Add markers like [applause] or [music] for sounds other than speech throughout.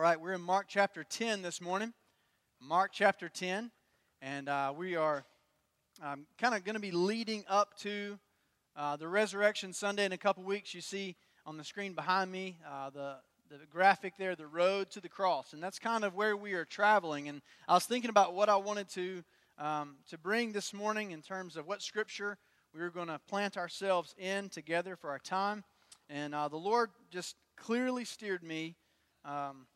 All right, we're in Mark chapter 10 this morning. Mark chapter 10. And uh, we are um, kind of going to be leading up to uh, the Resurrection Sunday in a couple weeks. You see on the screen behind me uh, the, the graphic there, the road to the cross. And that's kind of where we are traveling. And I was thinking about what I wanted to, um, to bring this morning in terms of what scripture we were going to plant ourselves in together for our time. And uh, the Lord just clearly steered me um,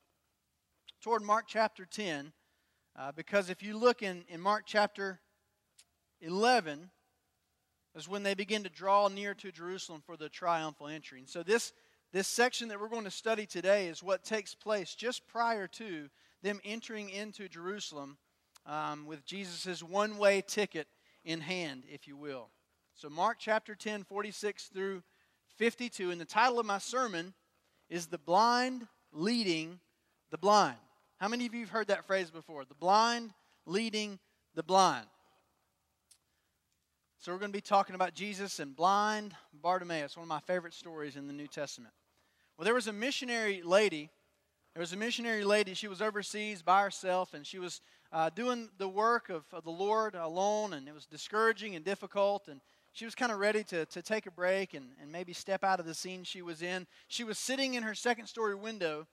toward Mark chapter 10, uh, because if you look in, in Mark chapter 11, is when they begin to draw near to Jerusalem for the triumphal entry. And so this, this section that we're going to study today is what takes place just prior to them entering into Jerusalem um, with Jesus' one way ticket in hand, if you will. So, Mark chapter 10, 46 through 52. And the title of my sermon is The Blind Leading the Blind. How many of you have heard that phrase before? The blind leading the blind. So, we're going to be talking about Jesus and blind Bartimaeus, one of my favorite stories in the New Testament. Well, there was a missionary lady. There was a missionary lady. She was overseas by herself, and she was uh, doing the work of, of the Lord alone, and it was discouraging and difficult. And she was kind of ready to, to take a break and, and maybe step out of the scene she was in. She was sitting in her second story window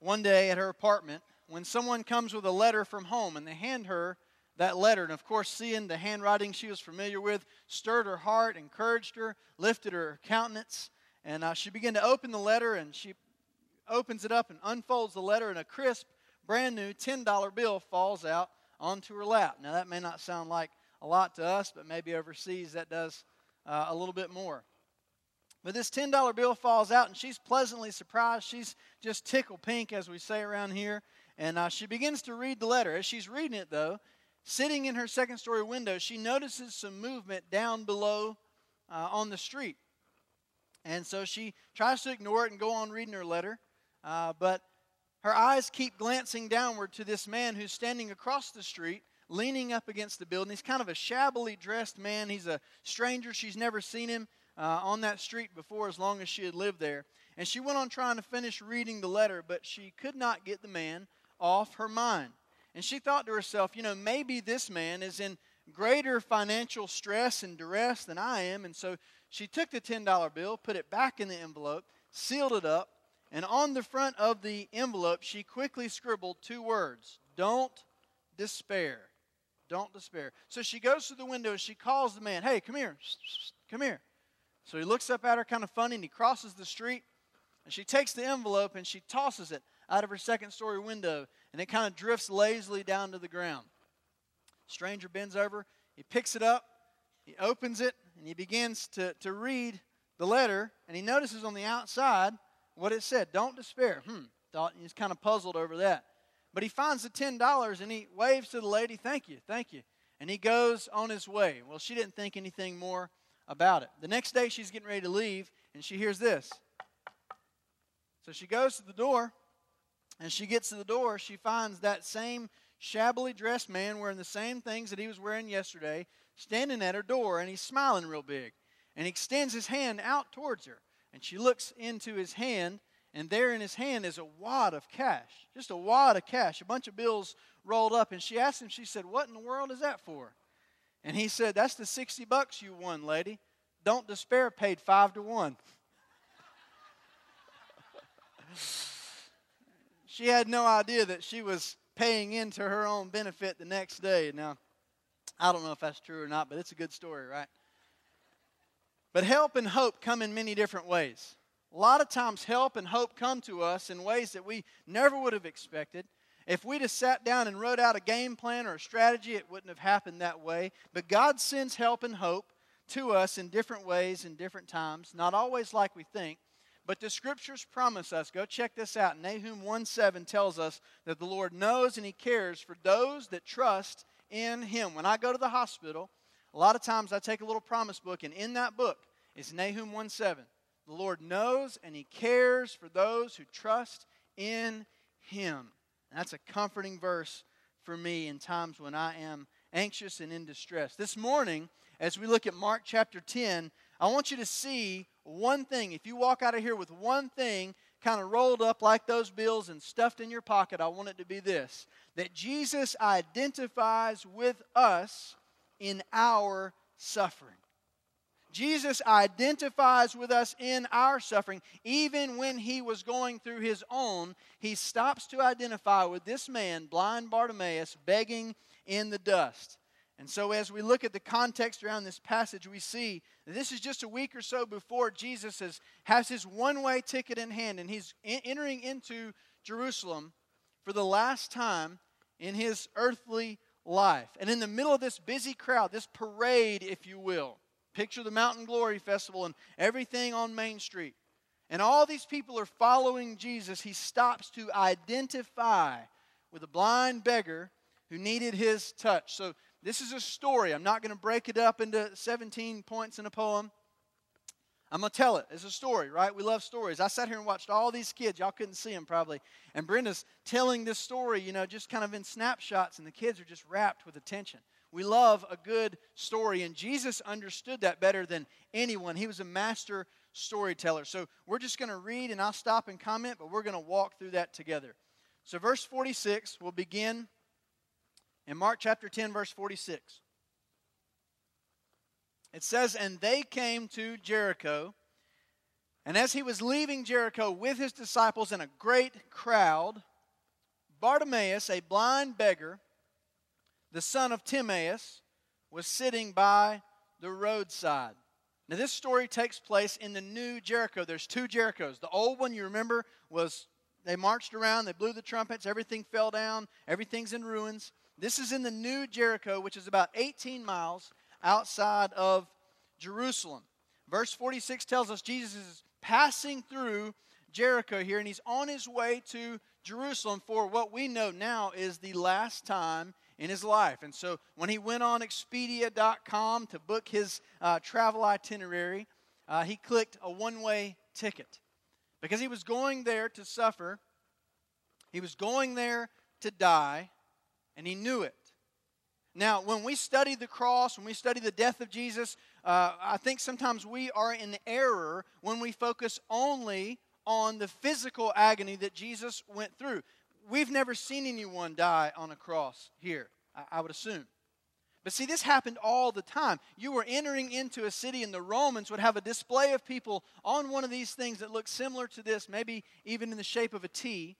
one day at her apartment when someone comes with a letter from home and they hand her that letter. And of course, seeing the handwriting she was familiar with stirred her heart, encouraged her, lifted her countenance. And uh, she began to open the letter and she opens it up and unfolds the letter, and a crisp, brand new $10 bill falls out onto her lap. Now, that may not sound like a lot to us, but maybe overseas that does uh, a little bit more. But this $10 bill falls out, and she's pleasantly surprised. She's just tickle pink, as we say around here. And uh, she begins to read the letter. As she's reading it, though, sitting in her second story window, she notices some movement down below uh, on the street. And so she tries to ignore it and go on reading her letter. Uh, but her eyes keep glancing downward to this man who's standing across the street leaning up against the building. He's kind of a shabbily dressed man. He's a stranger. She's never seen him uh, on that street before as long as she had lived there. And she went on trying to finish reading the letter, but she could not get the man off her mind. And she thought to herself, you know, maybe this man is in greater financial stress and duress than I am. And so she took the $10 bill, put it back in the envelope, sealed it up, and on the front of the envelope, she quickly scribbled two words Don't despair. Don't despair. So she goes to the window and she calls the man, Hey, come here. Come here. So he looks up at her kind of funny and he crosses the street. And she takes the envelope and she tosses it out of her second story window and it kind of drifts lazily down to the ground. Stranger bends over, he picks it up, he opens it, and he begins to, to read the letter. And he notices on the outside what it said Don't despair. Hmm, thought he's kind of puzzled over that. But he finds the $10 and he waves to the lady, Thank you, thank you. And he goes on his way. Well, she didn't think anything more about it. The next day, she's getting ready to leave and she hears this. So she goes to the door and she gets to the door. She finds that same shabbily dressed man wearing the same things that he was wearing yesterday standing at her door and he's smiling real big. And he extends his hand out towards her. And she looks into his hand and there in his hand is a wad of cash, just a wad of cash, a bunch of bills rolled up. And she asked him, she said, What in the world is that for? And he said, That's the 60 bucks you won, lady. Don't despair, paid five to one. she had no idea that she was paying into her own benefit the next day. Now, I don't know if that's true or not, but it's a good story, right? But help and hope come in many different ways. A lot of times, help and hope come to us in ways that we never would have expected. If we'd have sat down and wrote out a game plan or a strategy, it wouldn't have happened that way. But God sends help and hope to us in different ways in different times, not always like we think. But the scriptures promise us, go check this out. Nahum 1 7 tells us that the Lord knows and He cares for those that trust in Him. When I go to the hospital, a lot of times I take a little promise book, and in that book is Nahum 1 7. The Lord knows and He cares for those who trust in Him. That's a comforting verse for me in times when I am anxious and in distress. This morning, as we look at Mark chapter 10, I want you to see one thing. If you walk out of here with one thing kind of rolled up like those bills and stuffed in your pocket, I want it to be this that Jesus identifies with us in our suffering. Jesus identifies with us in our suffering. Even when he was going through his own, he stops to identify with this man, blind Bartimaeus, begging in the dust. And so, as we look at the context around this passage, we see this is just a week or so before Jesus has, has his one way ticket in hand and he's in, entering into Jerusalem for the last time in his earthly life. And in the middle of this busy crowd, this parade, if you will, picture the Mountain Glory Festival and everything on Main Street. And all these people are following Jesus. He stops to identify with a blind beggar who needed his touch. So, this is a story. I'm not going to break it up into 17 points in a poem. I'm going to tell it. It's a story, right? We love stories. I sat here and watched all these kids. Y'all couldn't see them probably. And Brenda's telling this story, you know, just kind of in snapshots, and the kids are just wrapped with attention. We love a good story, and Jesus understood that better than anyone. He was a master storyteller. So we're just going to read, and I'll stop and comment, but we're going to walk through that together. So, verse 46, we'll begin in Mark chapter 10, verse 46, it says, And they came to Jericho. And as he was leaving Jericho with his disciples and a great crowd, Bartimaeus, a blind beggar, the son of Timaeus, was sitting by the roadside. Now, this story takes place in the new Jericho. There's two Jerichos. The old one, you remember, was they marched around, they blew the trumpets, everything fell down, everything's in ruins. This is in the new Jericho, which is about 18 miles outside of Jerusalem. Verse 46 tells us Jesus is passing through Jericho here, and he's on his way to Jerusalem for what we know now is the last time in his life. And so when he went on Expedia.com to book his uh, travel itinerary, uh, he clicked a one way ticket because he was going there to suffer, he was going there to die, and he knew it. Now, when we study the cross, when we study the death of Jesus, uh, I think sometimes we are in error when we focus only on the physical agony that Jesus went through. We've never seen anyone die on a cross here, I, I would assume. But see, this happened all the time. You were entering into a city, and the Romans would have a display of people on one of these things that looked similar to this, maybe even in the shape of a T.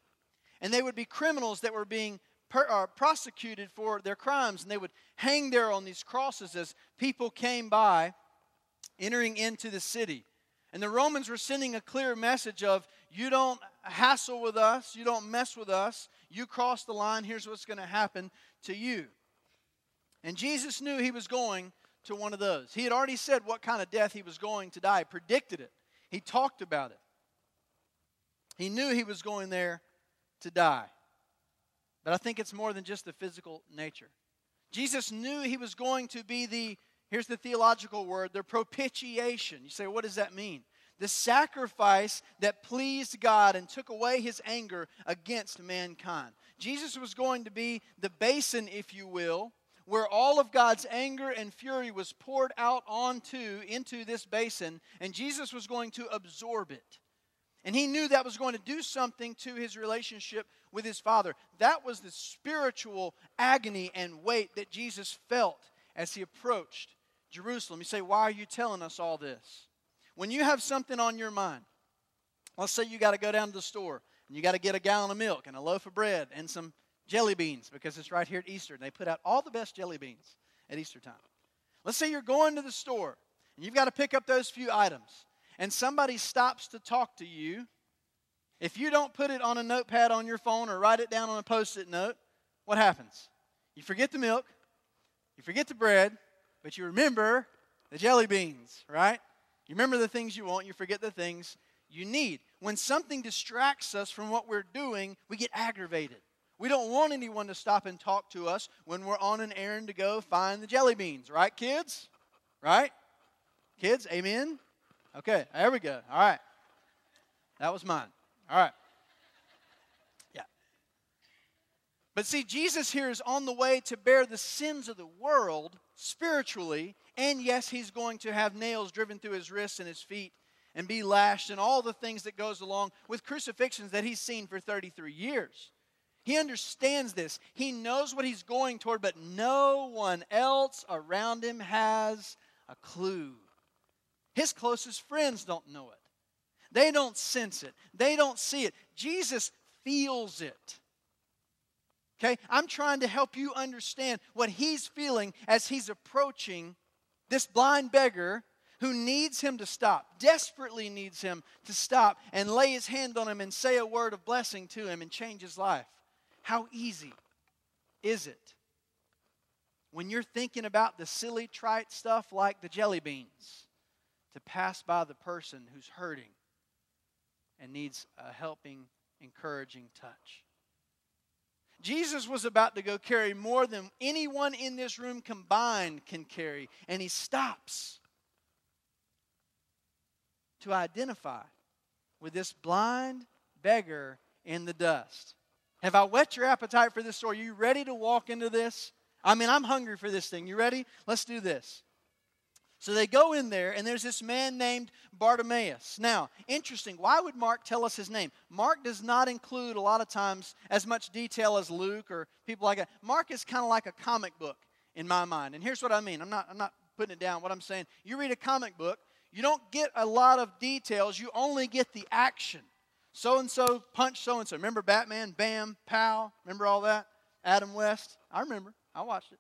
And they would be criminals that were being per, uh, prosecuted for their crimes, and they would hang there on these crosses as people came by entering into the city. And the Romans were sending a clear message of, you don't hassle with us, you don't mess with us, you cross the line, here's what's going to happen to you. And Jesus knew he was going to one of those. He had already said what kind of death he was going to die, predicted it. He talked about it. He knew he was going there to die. But I think it's more than just the physical nature. Jesus knew he was going to be the, here's the theological word, the propitiation. You say, what does that mean? The sacrifice that pleased God and took away his anger against mankind. Jesus was going to be the basin, if you will, where all of God's anger and fury was poured out onto into this basin, and Jesus was going to absorb it. And he knew that was going to do something to his relationship with his Father. That was the spiritual agony and weight that Jesus felt as he approached Jerusalem. You say, Why are you telling us all this? When you have something on your mind, let's say you got to go down to the store and you got to get a gallon of milk and a loaf of bread and some jelly beans because it's right here at Easter. And they put out all the best jelly beans at Easter time. Let's say you're going to the store and you've got to pick up those few items and somebody stops to talk to you, if you don't put it on a notepad on your phone or write it down on a post it note, what happens? You forget the milk, you forget the bread, but you remember the jelly beans, right? You remember the things you want, you forget the things you need. When something distracts us from what we're doing, we get aggravated. We don't want anyone to stop and talk to us when we're on an errand to go find the jelly beans, right, kids? Right? Kids, amen? Okay, there we go. All right. That was mine. All right. Yeah. But see, Jesus here is on the way to bear the sins of the world spiritually, and yes, he's going to have nails driven through his wrists and his feet and be lashed and all the things that goes along with crucifixions that he's seen for 33 years. He understands this. He knows what he's going toward, but no one else around him has a clue. His closest friends don't know it. They don't sense it. They don't see it. Jesus feels it. Okay? I'm trying to help you understand what he's feeling as he's approaching this blind beggar who needs him to stop, desperately needs him to stop and lay his hand on him and say a word of blessing to him and change his life. How easy is it when you're thinking about the silly, trite stuff like the jelly beans to pass by the person who's hurting and needs a helping, encouraging touch? Jesus was about to go carry more than anyone in this room combined can carry, and he stops to identify with this blind beggar in the dust. Have I whet your appetite for this story? Are you ready to walk into this? I mean, I'm hungry for this thing. You ready? Let's do this. So they go in there, and there's this man named Bartimaeus. Now, interesting, why would Mark tell us his name? Mark does not include a lot of times as much detail as Luke or people like that. Mark is kind of like a comic book in my mind. And here's what I mean I'm not, I'm not putting it down. What I'm saying, you read a comic book, you don't get a lot of details, you only get the action. So and so punch so and so. Remember Batman? Bam, pow. Remember all that? Adam West? I remember. I watched it.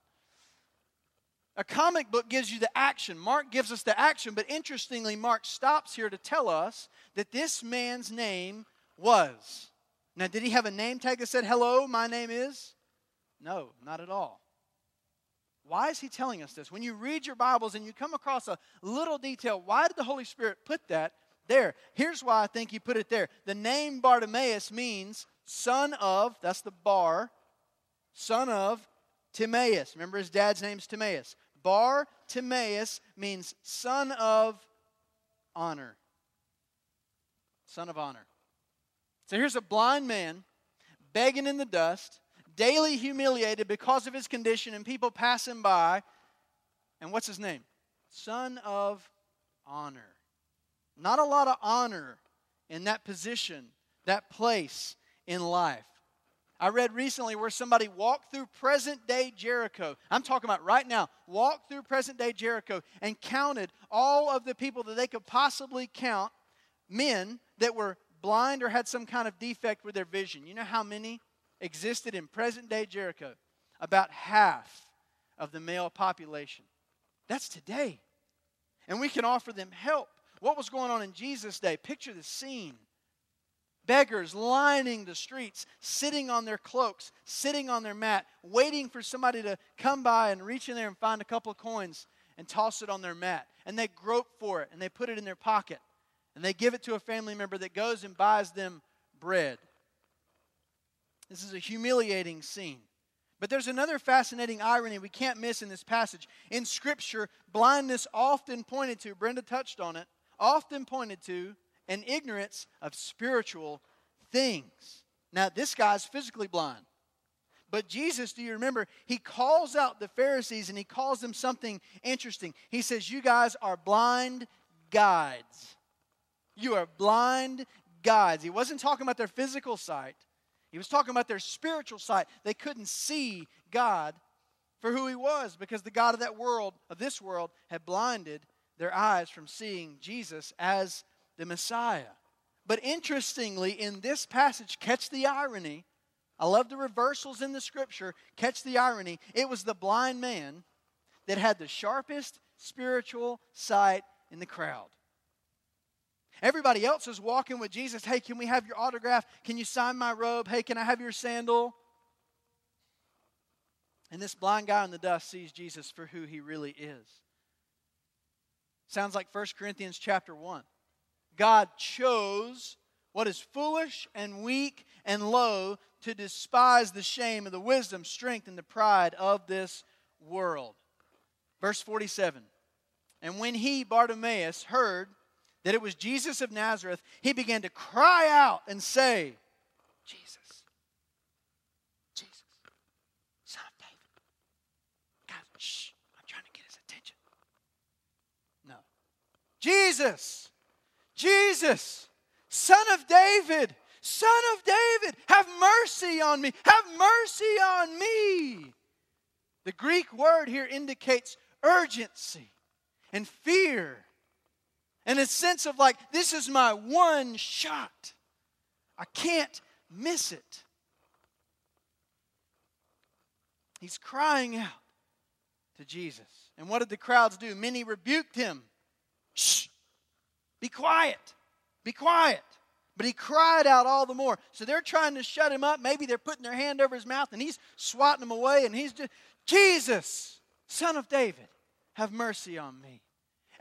A comic book gives you the action. Mark gives us the action, but interestingly, Mark stops here to tell us that this man's name was. Now, did he have a name tag that said, Hello, my name is? No, not at all. Why is he telling us this? When you read your Bibles and you come across a little detail, why did the Holy Spirit put that there? Here's why I think he put it there. The name Bartimaeus means son of, that's the bar, son of Timaeus. Remember his dad's name's Timaeus. Bar Timaeus means son of honor. Son of honor. So here's a blind man begging in the dust, daily humiliated because of his condition, and people pass him by. And what's his name? Son of honor. Not a lot of honor in that position, that place in life. I read recently where somebody walked through present day Jericho. I'm talking about right now. Walked through present day Jericho and counted all of the people that they could possibly count, men that were blind or had some kind of defect with their vision. You know how many existed in present day Jericho? About half of the male population. That's today. And we can offer them help. What was going on in Jesus' day? Picture the scene beggars lining the streets, sitting on their cloaks, sitting on their mat, waiting for somebody to come by and reach in there and find a couple of coins and toss it on their mat. And they grope for it and they put it in their pocket. And they give it to a family member that goes and buys them bread. This is a humiliating scene. But there's another fascinating irony we can't miss in this passage. In Scripture, blindness often pointed to, Brenda touched on it, often pointed to and ignorance of spiritual things. Now, this guy's physically blind. But Jesus, do you remember, he calls out the Pharisees and he calls them something interesting. He says, You guys are blind guides. You are blind guides. He wasn't talking about their physical sight, he was talking about their spiritual sight. They couldn't see God for who he was because the God of that world, of this world, had blinded their eyes from seeing Jesus as the Messiah. But interestingly, in this passage, catch the irony. I love the reversals in the scripture. Catch the irony. It was the blind man that had the sharpest spiritual sight in the crowd. Everybody else is walking with Jesus. Hey, can we have your autograph? Can you sign my robe? Hey, can I have your sandal? And this blind guy in the dust sees Jesus for who he really is. Sounds like 1 Corinthians chapter 1. God chose what is foolish and weak and low to despise the shame of the wisdom, strength, and the pride of this world. Verse 47 And when he, Bartimaeus, heard that it was Jesus of Nazareth, he began to cry out and say, Jesus, Jesus, son of David. Shh, I'm trying to get his attention. No. Jesus, Jesus, son of David, son of David, have mercy on me. Have mercy on me. The Greek word here indicates urgency and fear and a sense of like, this is my one shot. I can't miss it. He's crying out to Jesus. And what did the crowds do? Many rebuked him. Shh, be quiet, be quiet. But he cried out all the more. So they're trying to shut him up. Maybe they're putting their hand over his mouth and he's swatting them away and he's just, Jesus, son of David, have mercy on me.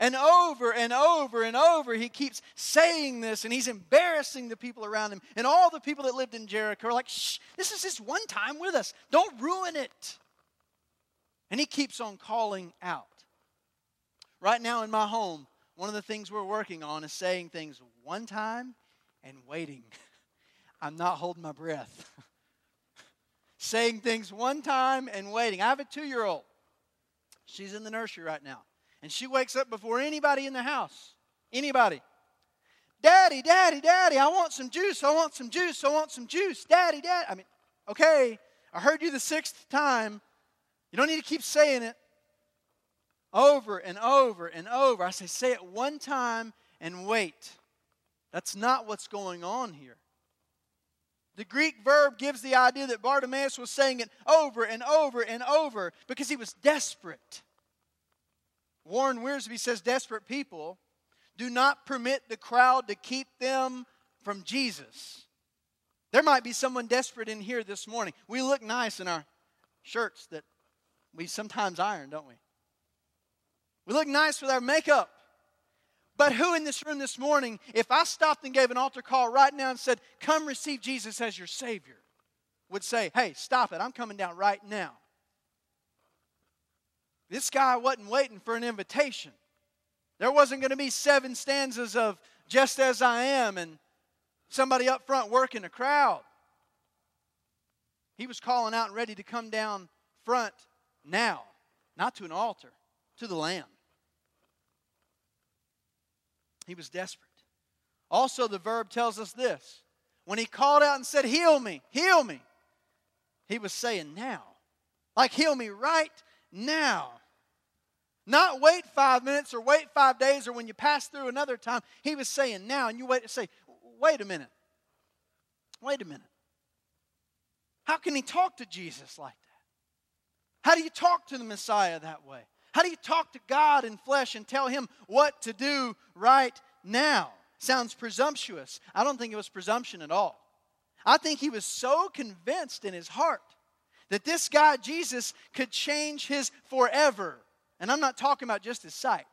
And over and over and over, he keeps saying this, and he's embarrassing the people around him. And all the people that lived in Jericho are like, shh, this is just one time with us. Don't ruin it. And he keeps on calling out. Right now in my home, one of the things we're working on is saying things one time and waiting. [laughs] I'm not holding my breath. [laughs] saying things one time and waiting. I have a two year old. She's in the nursery right now. And she wakes up before anybody in the house. Anybody. Daddy, daddy, daddy, I want some juice. I want some juice. I want some juice. Daddy, daddy. I mean, okay, I heard you the sixth time. You don't need to keep saying it over and over and over. I say, say it one time and wait. That's not what's going on here. The Greek verb gives the idea that Bartimaeus was saying it over and over and over because he was desperate. Warren Wiersbe says desperate people do not permit the crowd to keep them from Jesus. There might be someone desperate in here this morning. We look nice in our shirts that we sometimes iron, don't we? We look nice with our makeup. But who in this room this morning, if I stopped and gave an altar call right now and said, Come receive Jesus as your Savior, would say, Hey, stop it. I'm coming down right now. This guy wasn't waiting for an invitation. There wasn't going to be seven stanzas of just as I am and somebody up front working a crowd. He was calling out and ready to come down front now, not to an altar, to the Lamb. He was desperate. Also, the verb tells us this when he called out and said, Heal me, heal me, he was saying now. Like, heal me right now. Not wait five minutes or wait five days or when you pass through another time. He was saying now, and you wait to say, wait a minute. Wait a minute. How can he talk to Jesus like that? How do you talk to the Messiah that way? How do you talk to God in flesh and tell him what to do right now? Sounds presumptuous. I don't think it was presumption at all. I think he was so convinced in his heart that this guy, Jesus, could change his forever. And I'm not talking about just his sight.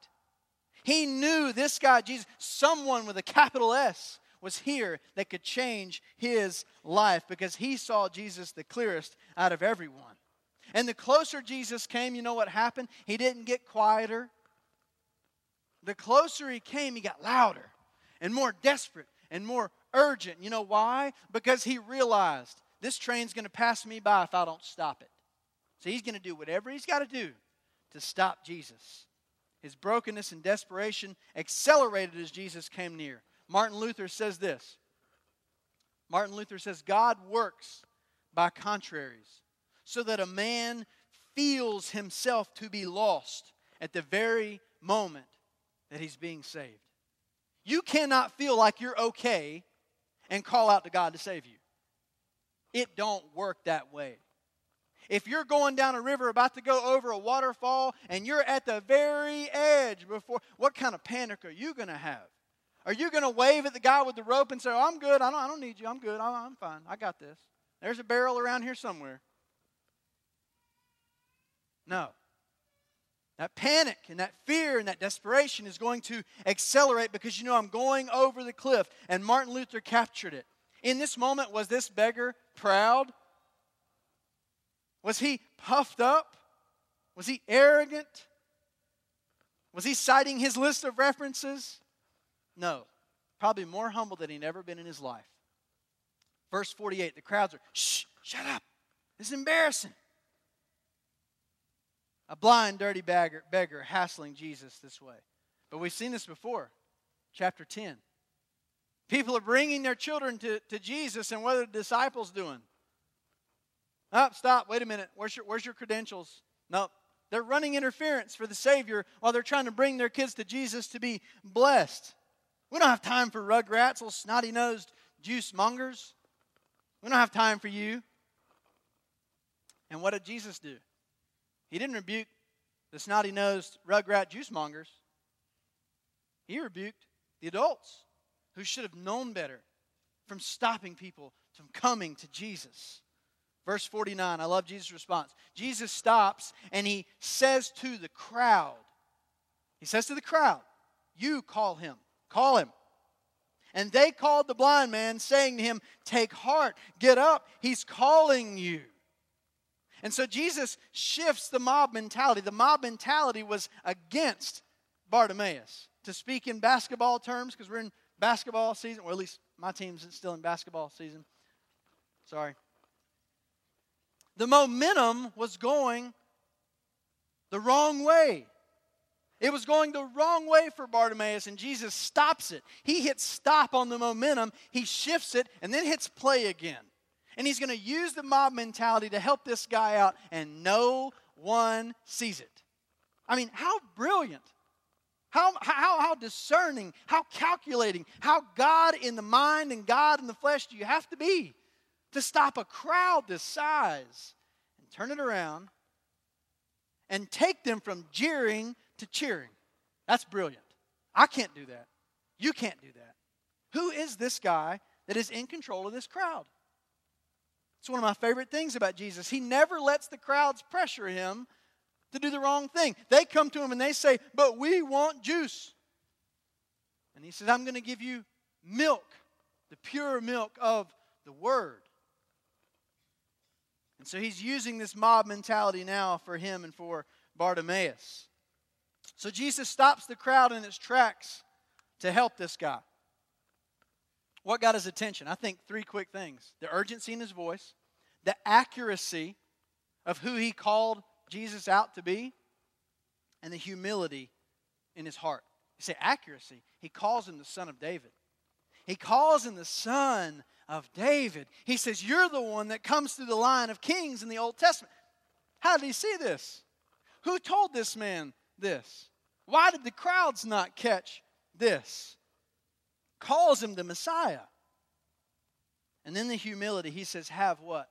He knew this guy, Jesus, someone with a capital S, was here that could change his life because he saw Jesus the clearest out of everyone. And the closer Jesus came, you know what happened? He didn't get quieter. The closer he came, he got louder and more desperate and more urgent. You know why? Because he realized this train's going to pass me by if I don't stop it. So he's going to do whatever he's got to do to stop Jesus. His brokenness and desperation accelerated as Jesus came near. Martin Luther says this Martin Luther says, God works by contraries, so that a man feels himself to be lost at the very moment that he's being saved. You cannot feel like you're okay and call out to God to save you. It don't work that way. If you're going down a river about to go over a waterfall and you're at the very edge before, what kind of panic are you going to have? Are you going to wave at the guy with the rope and say, oh, I'm good. I don't, I don't need you. I'm good. I'm, I'm fine. I got this. There's a barrel around here somewhere. No. That panic and that fear and that desperation is going to accelerate because you know I'm going over the cliff. And Martin Luther captured it. In this moment, was this beggar proud? Was he puffed up? Was he arrogant? Was he citing his list of references? No. Probably more humble than he'd ever been in his life. Verse 48 the crowds are, shh, shut up. This is embarrassing. A blind, dirty beggar, beggar hassling Jesus this way. But we've seen this before. Chapter 10. People are bringing their children to, to Jesus, and what are the disciples doing? Oh, stop. Wait a minute. Where's your, where's your credentials? No, they're running interference for the Savior while they're trying to bring their kids to Jesus to be blessed. We don't have time for rugrats, little snotty nosed juice mongers. We don't have time for you. And what did Jesus do? He didn't rebuke the snotty nosed rugrat juice mongers, he rebuked the adults who should have known better from stopping people from coming to Jesus. Verse 49, I love Jesus' response. Jesus stops and he says to the crowd, He says to the crowd, You call him, call him. And they called the blind man, saying to him, Take heart, get up, he's calling you. And so Jesus shifts the mob mentality. The mob mentality was against Bartimaeus. To speak in basketball terms, because we're in basketball season, or at least my team's still in basketball season. Sorry. The momentum was going the wrong way. It was going the wrong way for Bartimaeus, and Jesus stops it. He hits stop on the momentum, he shifts it, and then hits play again. And he's going to use the mob mentality to help this guy out, and no one sees it. I mean, how brilliant. How, how, how discerning, how calculating, how God in the mind and God in the flesh do you have to be to stop a crowd this size and turn it around and take them from jeering to cheering? That's brilliant. I can't do that. You can't do that. Who is this guy that is in control of this crowd? It's one of my favorite things about Jesus. He never lets the crowds pressure him to do the wrong thing. They come to him and they say, But we want juice. And he says, I'm going to give you milk, the pure milk of the word. And so he's using this mob mentality now for him and for Bartimaeus. So Jesus stops the crowd in its tracks to help this guy. What got his attention? I think three quick things the urgency in his voice, the accuracy of who he called Jesus out to be, and the humility in his heart. You say accuracy. He calls him the son of David. He calls him the son of David. He says, You're the one that comes through the line of kings in the Old Testament. How did he see this? Who told this man this? Why did the crowds not catch this? Calls him the Messiah. And then the humility, he says, Have what?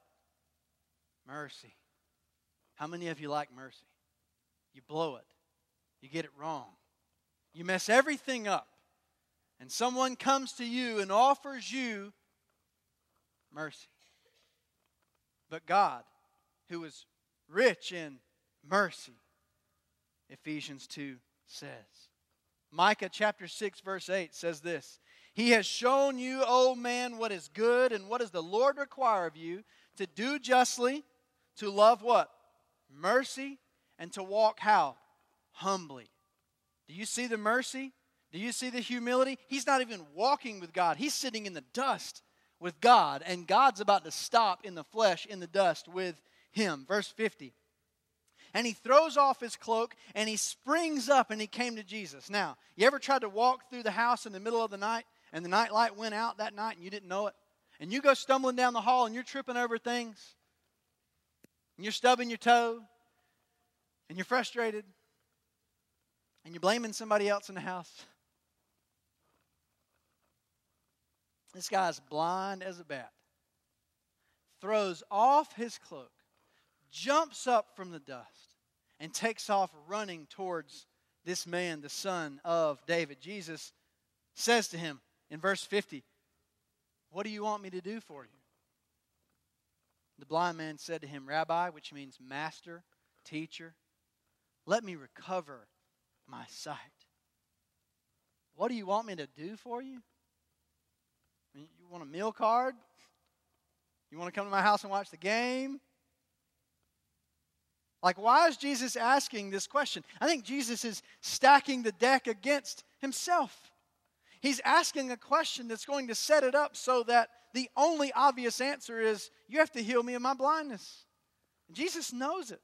Mercy. How many of you like mercy? You blow it, you get it wrong, you mess everything up, and someone comes to you and offers you mercy. But God, who is rich in mercy, Ephesians 2 says. Micah chapter 6, verse 8 says this he has shown you, O oh man, what is good and what does the Lord require of you to do justly, to love what? Mercy, and to walk how? Humbly. Do you see the mercy? Do you see the humility? He's not even walking with God, he's sitting in the dust with God, and God's about to stop in the flesh, in the dust with him. Verse 50 and he throws off his cloak and he springs up and he came to Jesus. Now, you ever tried to walk through the house in the middle of the night and the night light went out that night and you didn't know it, and you go stumbling down the hall and you're tripping over things, and you're stubbing your toe, and you're frustrated, and you're blaming somebody else in the house. This guy's blind as a bat, throws off his cloak, jumps up from the dust, and takes off running towards this man, the son of David. Jesus says to him, in verse 50, What do you want me to do for you? The blind man said to him, Rabbi, which means master, teacher, let me recover my sight. What do you want me to do for you? You want a meal card? You want to come to my house and watch the game? Like, why is Jesus asking this question? I think Jesus is stacking the deck against himself. He's asking a question that's going to set it up so that the only obvious answer is, You have to heal me of my blindness. Jesus knows it.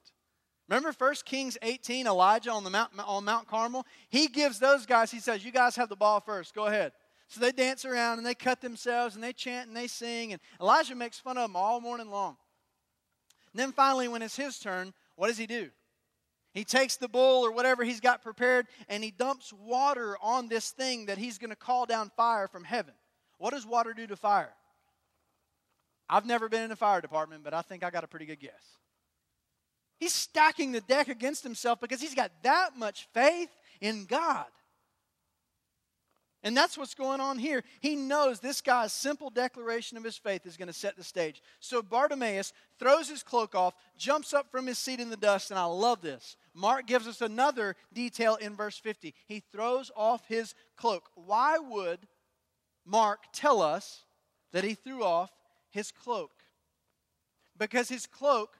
Remember 1 Kings 18, Elijah on, the Mount, on Mount Carmel? He gives those guys, he says, You guys have the ball first. Go ahead. So they dance around and they cut themselves and they chant and they sing. And Elijah makes fun of them all morning long. And then finally, when it's his turn, what does he do? He takes the bull or whatever he's got prepared and he dumps water on this thing that he's going to call down fire from heaven. What does water do to fire? I've never been in a fire department, but I think I got a pretty good guess. He's stacking the deck against himself because he's got that much faith in God. And that's what's going on here. He knows this guy's simple declaration of his faith is going to set the stage. So Bartimaeus throws his cloak off, jumps up from his seat in the dust, and I love this. Mark gives us another detail in verse 50. He throws off his cloak. Why would Mark tell us that he threw off his cloak? Because his cloak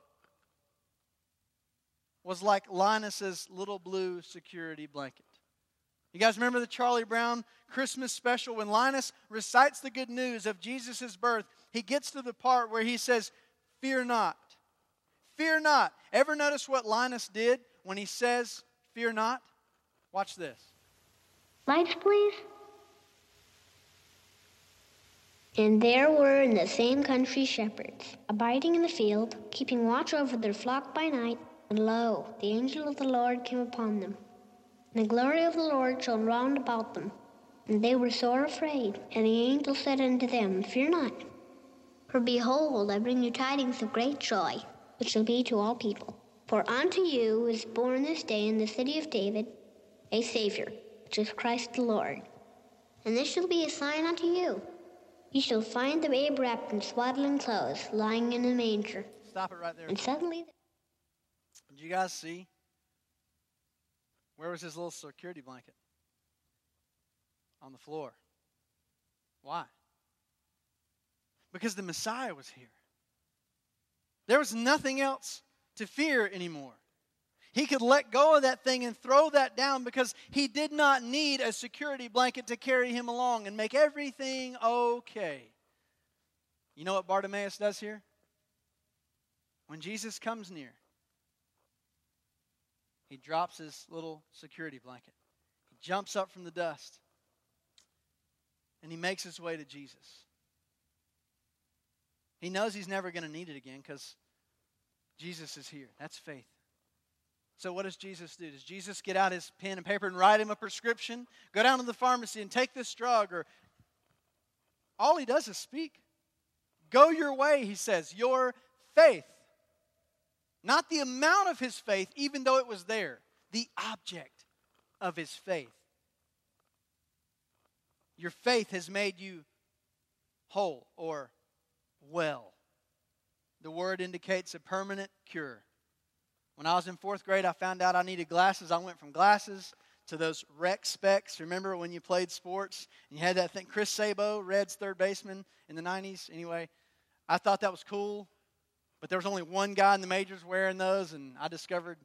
was like Linus's little blue security blanket. You guys remember the Charlie Brown Christmas special when Linus recites the good news of Jesus' birth? He gets to the part where he says, Fear not. Fear not. Ever notice what Linus did when he says, Fear not? Watch this. Lights, please. And there were in the same country shepherds, abiding in the field, keeping watch over their flock by night. And lo, the angel of the Lord came upon them and the glory of the Lord shone round about them. And they were sore afraid. And the angel said unto them, Fear not. For behold, I bring you tidings of great joy, which shall be to all people. For unto you is born this day in the city of David a Savior, which is Christ the Lord. And this shall be a sign unto you. You shall find the babe wrapped in swaddling clothes, lying in a manger. Stop it right there. And suddenly. Did you guys see? Where was his little security blanket? On the floor. Why? Because the Messiah was here. There was nothing else to fear anymore. He could let go of that thing and throw that down because he did not need a security blanket to carry him along and make everything okay. You know what Bartimaeus does here? When Jesus comes near, he drops his little security blanket. He jumps up from the dust and he makes his way to Jesus. He knows he's never going to need it again because Jesus is here. That's faith. So, what does Jesus do? Does Jesus get out his pen and paper and write him a prescription? Go down to the pharmacy and take this drug? Or all he does is speak. Go your way, he says. Your faith not the amount of his faith, even though it was there, the object of his faith. Your faith has made you whole or well. The word indicates a permanent cure. When I was in fourth grade, I found out I needed glasses. I went from glasses to those rec specs. Remember when you played sports and you had that thing? Chris Sabo, Reds third baseman in the 90s. Anyway, I thought that was cool. But there was only one guy in the majors wearing those, and I discovered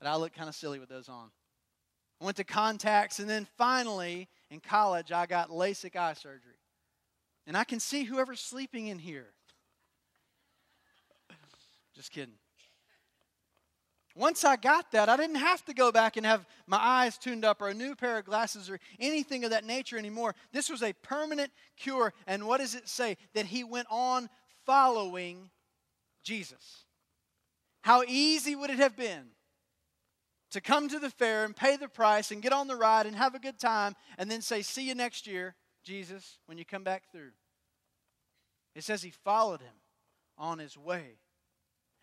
that I looked kind of silly with those on. I went to contacts, and then finally in college, I got LASIK eye surgery. And I can see whoever's sleeping in here. Just kidding. Once I got that, I didn't have to go back and have my eyes tuned up or a new pair of glasses or anything of that nature anymore. This was a permanent cure. And what does it say? That he went on following Jesus. How easy would it have been to come to the fair and pay the price and get on the ride and have a good time and then say, See you next year, Jesus, when you come back through? It says he followed him on his way.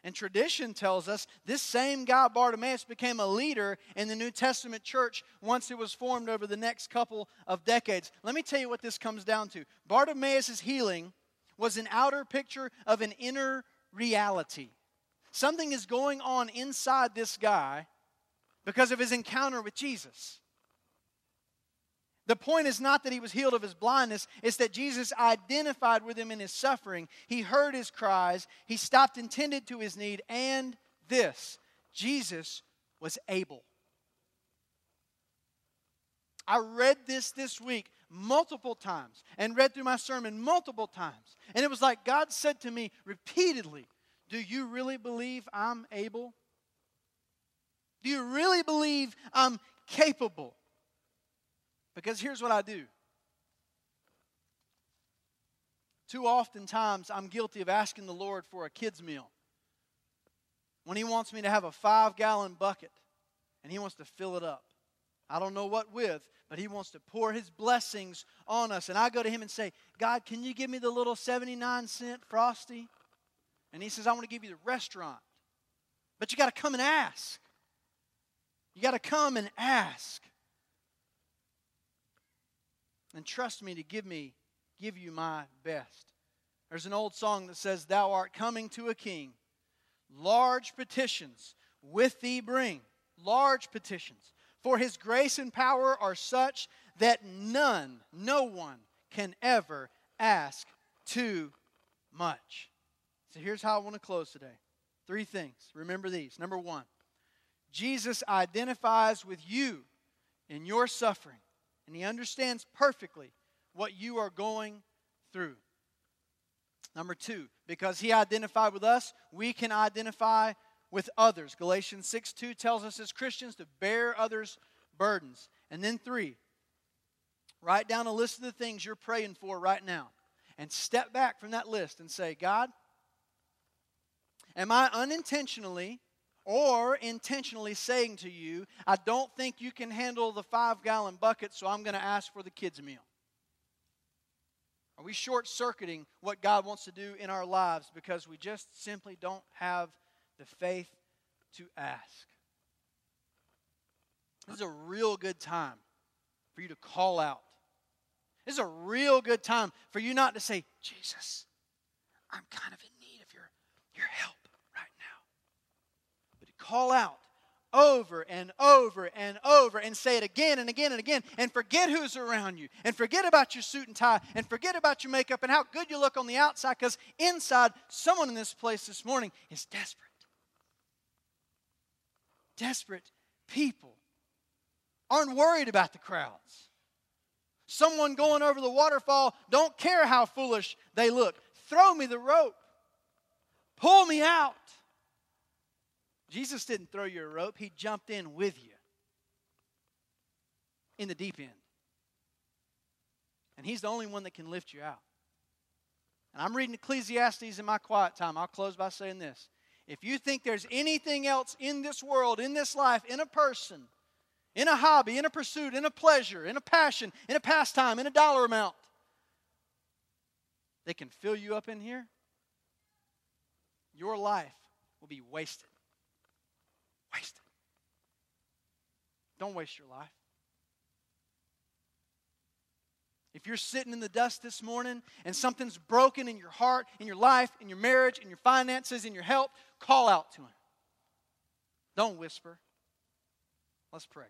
And tradition tells us this same guy, Bartimaeus, became a leader in the New Testament church once it was formed over the next couple of decades. Let me tell you what this comes down to Bartimaeus' healing was an outer picture of an inner reality. Something is going on inside this guy because of his encounter with Jesus. The point is not that he was healed of his blindness, it's that Jesus identified with him in his suffering. He heard his cries, he stopped and tended to his need, and this Jesus was able. I read this this week multiple times and read through my sermon multiple times. And it was like God said to me repeatedly, Do you really believe I'm able? Do you really believe I'm capable? Because here's what I do too often times I'm guilty of asking the Lord for a kid's meal. When He wants me to have a five gallon bucket and He wants to fill it up. I don't know what with, but He wants to pour His blessings on us. And I go to Him and say, God, can you give me the little 79 cent frosty? And He says, I want to give you the restaurant. But you got to come and ask. You got to come and ask. And trust me to give me give you my best. There's an old song that says, Thou art coming to a king. Large petitions with thee bring. Large petitions. For his grace and power are such that none, no one, can ever ask too much. So here's how I want to close today. Three things. Remember these. Number one, Jesus identifies with you in your suffering, and he understands perfectly what you are going through. Number two, because he identified with us, we can identify with others. Galatians 6 2 tells us as Christians to bear others' burdens. And then three, write down a list of the things you're praying for right now. And step back from that list and say, God, am I unintentionally or intentionally saying to you, I don't think you can handle the five gallon bucket, so I'm going to ask for the kids' meal? Are we short circuiting what God wants to do in our lives because we just simply don't have the faith to ask? This is a real good time for you to call out. This is a real good time for you not to say, Jesus, I'm kind of in need of your, your help right now. But to call out, over and over and over and say it again and again and again and forget who's around you and forget about your suit and tie and forget about your makeup and how good you look on the outside because inside, someone in this place this morning is desperate. Desperate people aren't worried about the crowds. Someone going over the waterfall don't care how foolish they look. Throw me the rope. Pull me out. Jesus didn't throw you a rope, He jumped in with you in the deep end. And He's the only one that can lift you out. And I'm reading Ecclesiastes in my quiet time. I'll close by saying this. If you think there's anything else in this world, in this life, in a person, in a hobby, in a pursuit, in a pleasure, in a passion, in a pastime, in a dollar amount, they can fill you up in here, your life will be wasted wasted. Don't waste your life. If you're sitting in the dust this morning and something's broken in your heart, in your life, in your marriage, in your finances, in your health, call out to Him. Don't whisper. Let's pray.